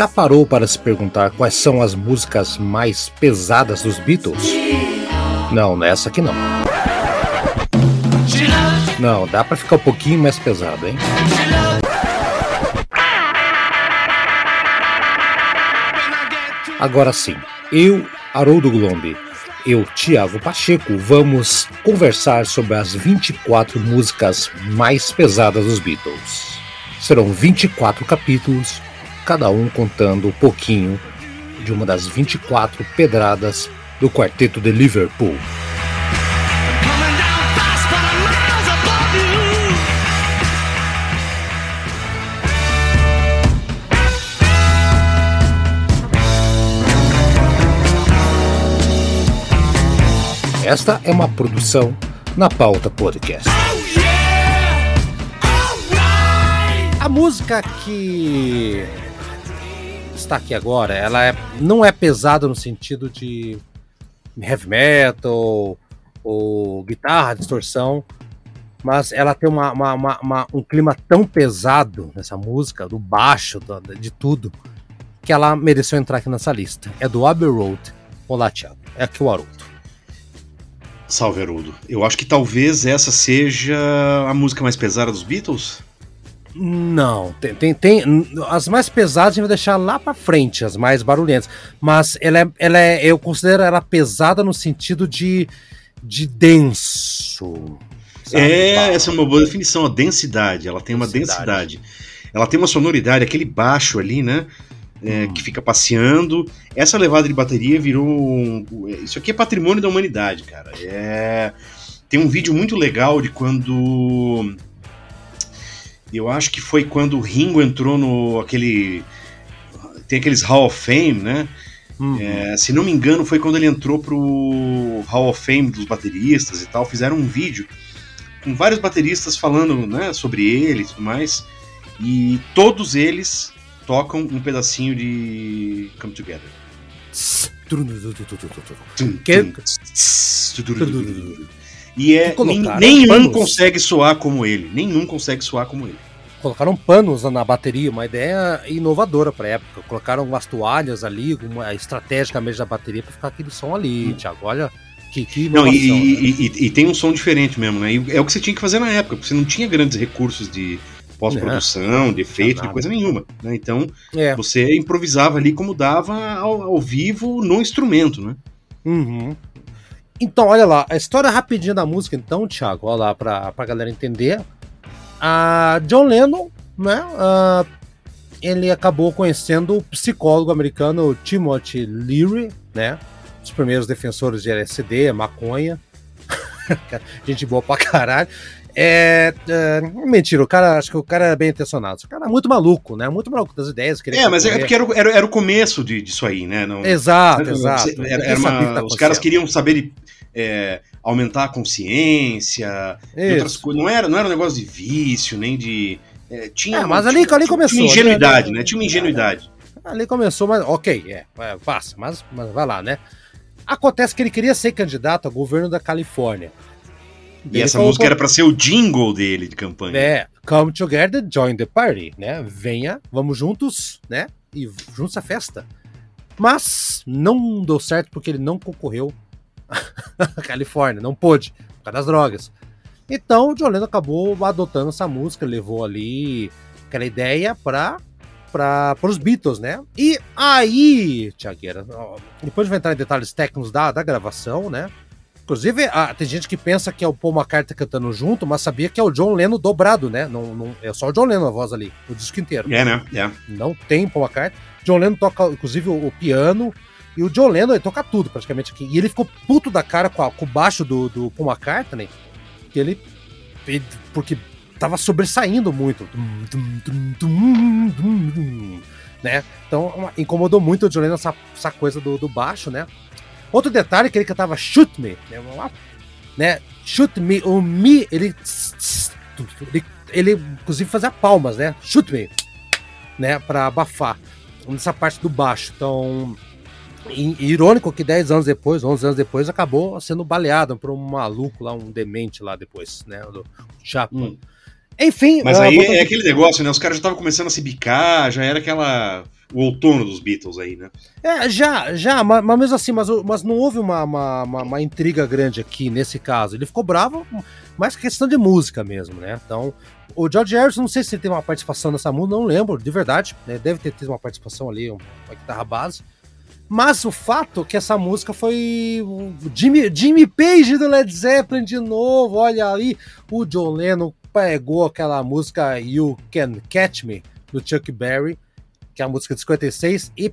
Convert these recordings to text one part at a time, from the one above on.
já parou para se perguntar quais são as músicas mais pesadas dos Beatles? Não, nessa aqui não. Não, dá para ficar um pouquinho mais pesado, hein? Agora sim, eu, Haroldo Glombi, eu, Tiago Pacheco, vamos conversar sobre as 24 músicas mais pesadas dos Beatles. Serão 24 capítulos, cada um contando um pouquinho de uma das 24 pedradas do quarteto de Liverpool. Esta é uma produção na Pauta Podcast. A música que está aqui agora, ela é, não é pesada no sentido de heavy metal ou guitarra, distorção, mas ela tem uma, uma, uma, um clima tão pesado nessa música, do baixo, do, de tudo, que ela mereceu entrar aqui nessa lista. É do Abbey Road. Olá, Thiago. É aqui o Haroldo. Salve, Haroldo. Eu acho que talvez essa seja a música mais pesada dos Beatles. Não, tem, tem, tem, as mais pesadas a gente vai deixar lá para frente, as mais barulhentas. Mas ela é, ela é, eu considero ela pesada no sentido de, de denso. Sabe? É, essa é uma boa definição, a densidade. Ela tem uma densidade. densidade. Ela tem uma sonoridade, aquele baixo ali, né? é, hum. que fica passeando. Essa levada de bateria virou. Um, isso aqui é patrimônio da humanidade, cara. É, tem um vídeo muito legal de quando. Eu acho que foi quando o Ringo entrou no. aquele. Tem aqueles Hall of Fame, né? Uhum. É, se não me engano, foi quando ele entrou pro Hall of Fame dos bateristas e tal. Fizeram um vídeo com vários bateristas falando né, sobre ele e tudo mais. E todos eles tocam um pedacinho de Come Together. E é nenhum consegue soar como ele, nenhum consegue soar como ele. Colocaram panos na bateria, uma ideia inovadora para época. Colocaram umas toalhas ali, uma estrategicamente da bateria para ficar aquele som ali, hum. Thiago. Olha, que, que não, e, né? e, e, e, tem um som diferente mesmo, né? E é o que você tinha que fazer na época, porque você não tinha grandes recursos de, pós-produção, é, de efeito, de coisa nenhuma. Né? Então, é. você improvisava ali como dava ao, ao vivo no instrumento, né? Uhum. Então, olha lá, a história rapidinha da música, então, Thiago, olha lá pra, pra galera entender. A John Lennon, né? Uh, ele acabou conhecendo o psicólogo americano Timothy Leary, né? Os primeiros defensores de LSD, maconha. Gente boa pra caralho. É, é, Mentira, o cara, acho que o cara é bem intencionado. O cara é muito maluco, né? Muito maluco das ideias. É, mas é porque era, era, era, o começo de, disso aí, né? Não, exato, não, exato. Era, era uma, os caras queriam saber é, aumentar a consciência, outras coisas. Não era, não era um negócio de vício, nem de. É, tinha, é, mas ali, ali começou. Tinha ingenuidade, né? né? Tinha uma ingenuidade. Ali começou, mas ok, é, passa, mas, mas vai lá, né? Acontece que ele queria ser candidato ao governo da Califórnia. E ele essa colocou... música era para ser o jingle dele de campanha. É, Come Together, Join the Party, né? Venha, vamos juntos, né? E juntos a festa. Mas não deu certo porque ele não concorreu à Califórnia, não pôde, por causa das drogas. Então o John Lennon acabou adotando essa música, levou ali aquela ideia para para os Beatles, né? E aí, Tiagueira, depois de entrar em detalhes técnicos da, da gravação, né? Inclusive, ah, tem gente que pensa que é o Paul McCartney cantando junto, mas sabia que é o John Lennon dobrado, né? Não, não, é só o John Lennon a voz ali, o disco inteiro. É, né? É. Não tem Paul McCartney. John Lennon toca, inclusive, o, o piano. E o John Lennon ele toca tudo praticamente aqui. E ele ficou puto da cara com, a, com o baixo do, do Paul McCartney, que ele, ele. Porque tava sobressaindo muito. Né? Então incomodou muito o John Lennon essa, essa coisa do, do baixo, né? Outro detalhe é que ele cantava Shoot Me, né? né? Shoot Me, o Me, ele, ele, ele inclusive fazia palmas, né? Shoot Me, né? Pra abafar. Nessa parte do baixo. Então, irônico que 10 anos depois, 11 anos depois, acabou sendo baleado por um maluco lá, um demente lá depois, né? Do Chapman. Hum. Enfim. Mas uh, aí é aquele negócio, né? Os caras já estavam começando a se bicar, já era aquela o outono dos Beatles aí, né? É, já, já, mas, mas mesmo assim, mas, mas não houve uma, uma, uma, uma, intriga grande aqui nesse caso. Ele ficou bravo, mais questão de música mesmo, né? Então, o George Harrison, não sei se ele teve uma participação nessa música, não lembro, de verdade. Né? Deve ter tido uma participação ali, uma guitarra base. Mas o fato é que essa música foi Jimmy, Jimmy Page do Led Zeppelin de novo. Olha aí, o John Lennon pegou aquela música You Can Catch Me do Chuck Berry, que é a música de 56, e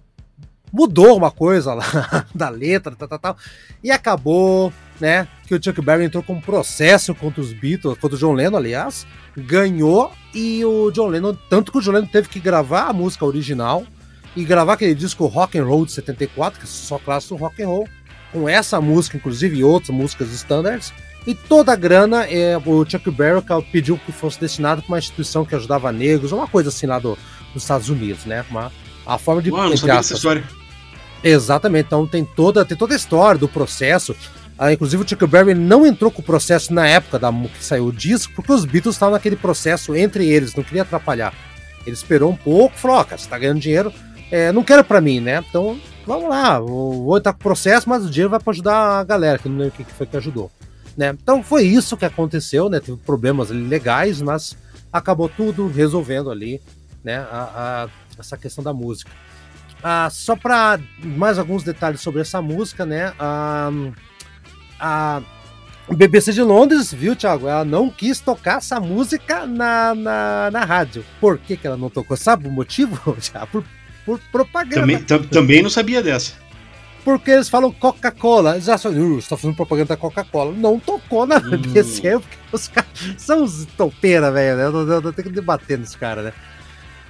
mudou uma coisa lá da letra, tal, tal, tal, e acabou, né, que o Chuck Berry entrou com um processo contra os Beatles, contra o John Lennon, aliás, ganhou, e o John Lennon, tanto que o John Lennon teve que gravar a música original, e gravar aquele disco Rock and Roll de 74, que é só clássico rock and roll, com essa música, inclusive, e outras músicas standards, e toda a grana, é, o Chuck Berry pediu que fosse destinado para uma instituição que ajudava negros, uma coisa assim lá do, dos Estados Unidos, né? Uma, a forma de. Mano, sabia essa história. Exatamente, então tem toda, tem toda a história do processo. Ah, inclusive o Chuck Berry não entrou com o processo na época da que saiu o disco, porque os Beatles estavam naquele processo entre eles, não queria atrapalhar. Ele esperou um pouco, falou: Ó, oh, cara, você tá ganhando dinheiro, é, não quero para mim, né? Então, vamos lá, vou entrar com o processo, mas o dinheiro vai para ajudar a galera, que não lembro o que foi que ajudou. Né? Então foi isso que aconteceu, né? Teve problemas legais, mas acabou tudo resolvendo ali, né? A, a, essa questão da música. Ah, só para mais alguns detalhes sobre essa música, né? A, a BBC de Londres, viu, Thiago? Ela não quis tocar essa música na, na, na rádio. Por que, que ela não tocou? Sabe o motivo? Por por propaganda. Também, também não sabia dessa. Porque eles falam Coca-Cola. Eles acham, uh, você tá fazendo propaganda da Coca-Cola. Não tocou na hum. Porque os caras são os topeira, velho. Né? Eu, eu, eu, tenho que debater nesse cara, né?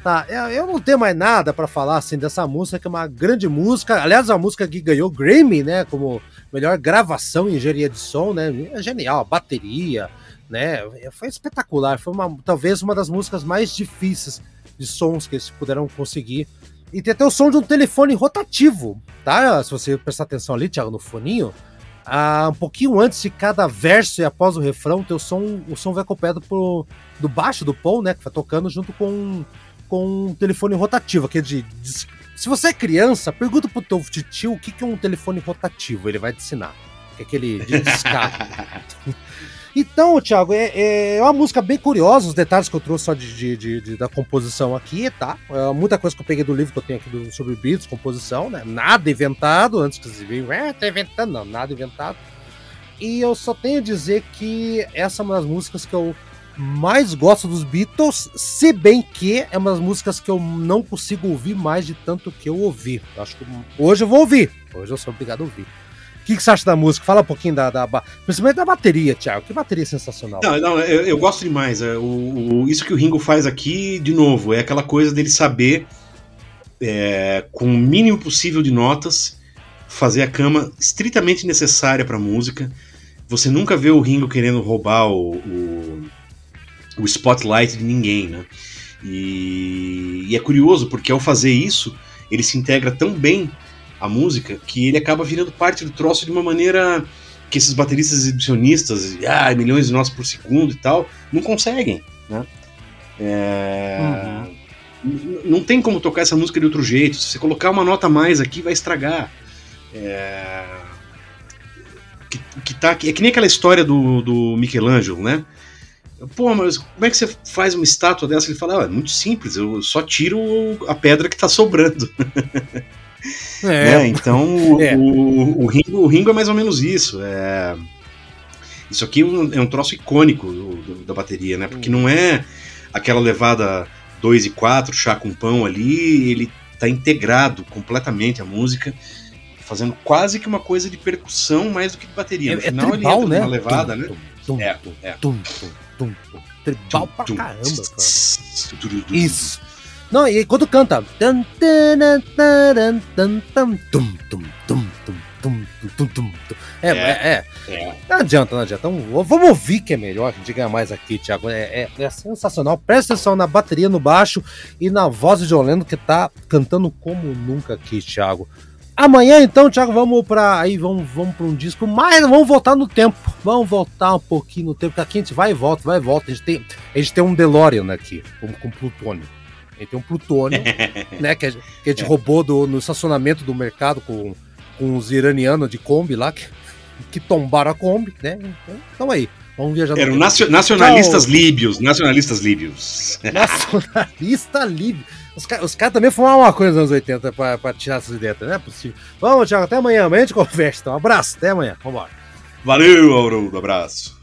Tá, eu, não tenho mais nada para falar assim dessa música, que é uma grande música. Aliás, a música que ganhou Grammy, né? Como melhor gravação em engenharia de som, né? É genial, a bateria, né? Foi espetacular. Foi uma, talvez uma das músicas mais difíceis de sons que eles puderam conseguir e tem até o som de um telefone rotativo, tá? Se você prestar atenção ali, Thiago, no foninho, ah, um pouquinho antes de cada verso e após o refrão, teu som, o som vai acompanhado por, do baixo do Paul, né? Que vai tocando junto com, com um telefone rotativo, aquele de, de se você é criança, pergunta pro teu tio o que, que é um telefone rotativo, ele vai te ensinar. Que é aquele de descarga. Então, Thiago, é, é uma música bem curiosa, os detalhes que eu trouxe só de, de, de, de da composição aqui, tá? É muita coisa que eu peguei do livro que eu tenho aqui do, sobre Beatles, composição, né? Nada inventado, antes que vocês vejam, é, tá inventando, não, nada inventado. E eu só tenho a dizer que essa é uma das músicas que eu mais gosto dos Beatles, se bem que é uma das músicas que eu não consigo ouvir mais de tanto que eu ouvi. Eu acho que hoje eu vou ouvir, hoje eu sou obrigado a ouvir que, que você acha da música? Fala um pouquinho da, da, principalmente da bateria, Thiago. Que bateria sensacional. Não, não eu, eu gosto demais. É, o, o, isso que o Ringo faz aqui, de novo, é aquela coisa dele saber, é, com o mínimo possível de notas, fazer a cama estritamente necessária para a música. Você nunca vê o Ringo querendo roubar o, o, o spotlight de ninguém, né? E, e é curioso porque ao fazer isso, ele se integra tão bem a música, que ele acaba virando parte do troço de uma maneira que esses bateristas exibicionistas, ah, milhões de notas por segundo e tal, não conseguem, né? É... Uhum. Não tem como tocar essa música de outro jeito. Se você colocar uma nota a mais aqui, vai estragar. É... Que, que tá, é que nem aquela história do, do Michelangelo, né? Pô, mas como é que você faz uma estátua dessa? Ele fala, ah, é muito simples, eu só tiro a pedra que tá sobrando. É. Né? Então é. o, o, Ringo, o Ringo é mais ou menos isso. É... Isso aqui é um é troço icônico do, do, da bateria, né? Porque não é aquela levada 2 e 4, chá com pão ali, ele tá integrado completamente a música, fazendo quase que uma coisa de percussão mais do que de bateria. No é, final é tribal, ele entra né? numa levada, tum, né? Tum, é, é. Tum, tum, tum, Tribal pra caramba, cara. Isso. Não, e quando canta. É, é, é. Não adianta, não adianta. Então, vamos ouvir que é melhor, a gente ganha mais aqui, Thiago. É, é, é, sensacional. Presta atenção na bateria no baixo e na voz de Olendo que tá cantando como nunca aqui, Thiago. Amanhã, então, Thiago, vamos para aí, vamos, vamos para um disco, mas vamos voltar no tempo. Vamos voltar um pouquinho no tempo, que aqui a gente vai e volta, vai e volta. A gente tem, a gente tem um DeLorean aqui, com, com Plutônio. Gente tem um plutônio, né? Que a, que a gente é. roubou do, no estacionamento do mercado com, com os iranianos de Kombi lá, que, que tombaram a Kombi, né? Então, então aí. Vamos viajar. Eram nacio, nacionalistas Tchau. líbios, nacionalistas líbios. Nacionalista líbio. Os, caras também fumaram uma coisa nos anos 80 pra, pra tirar essas ideias, não é possível. Vamos, Thiago, até amanhã. Amanhã a gente conversa. Então, um abraço, até amanhã. Vambora. Valeu, Aurora, abraço.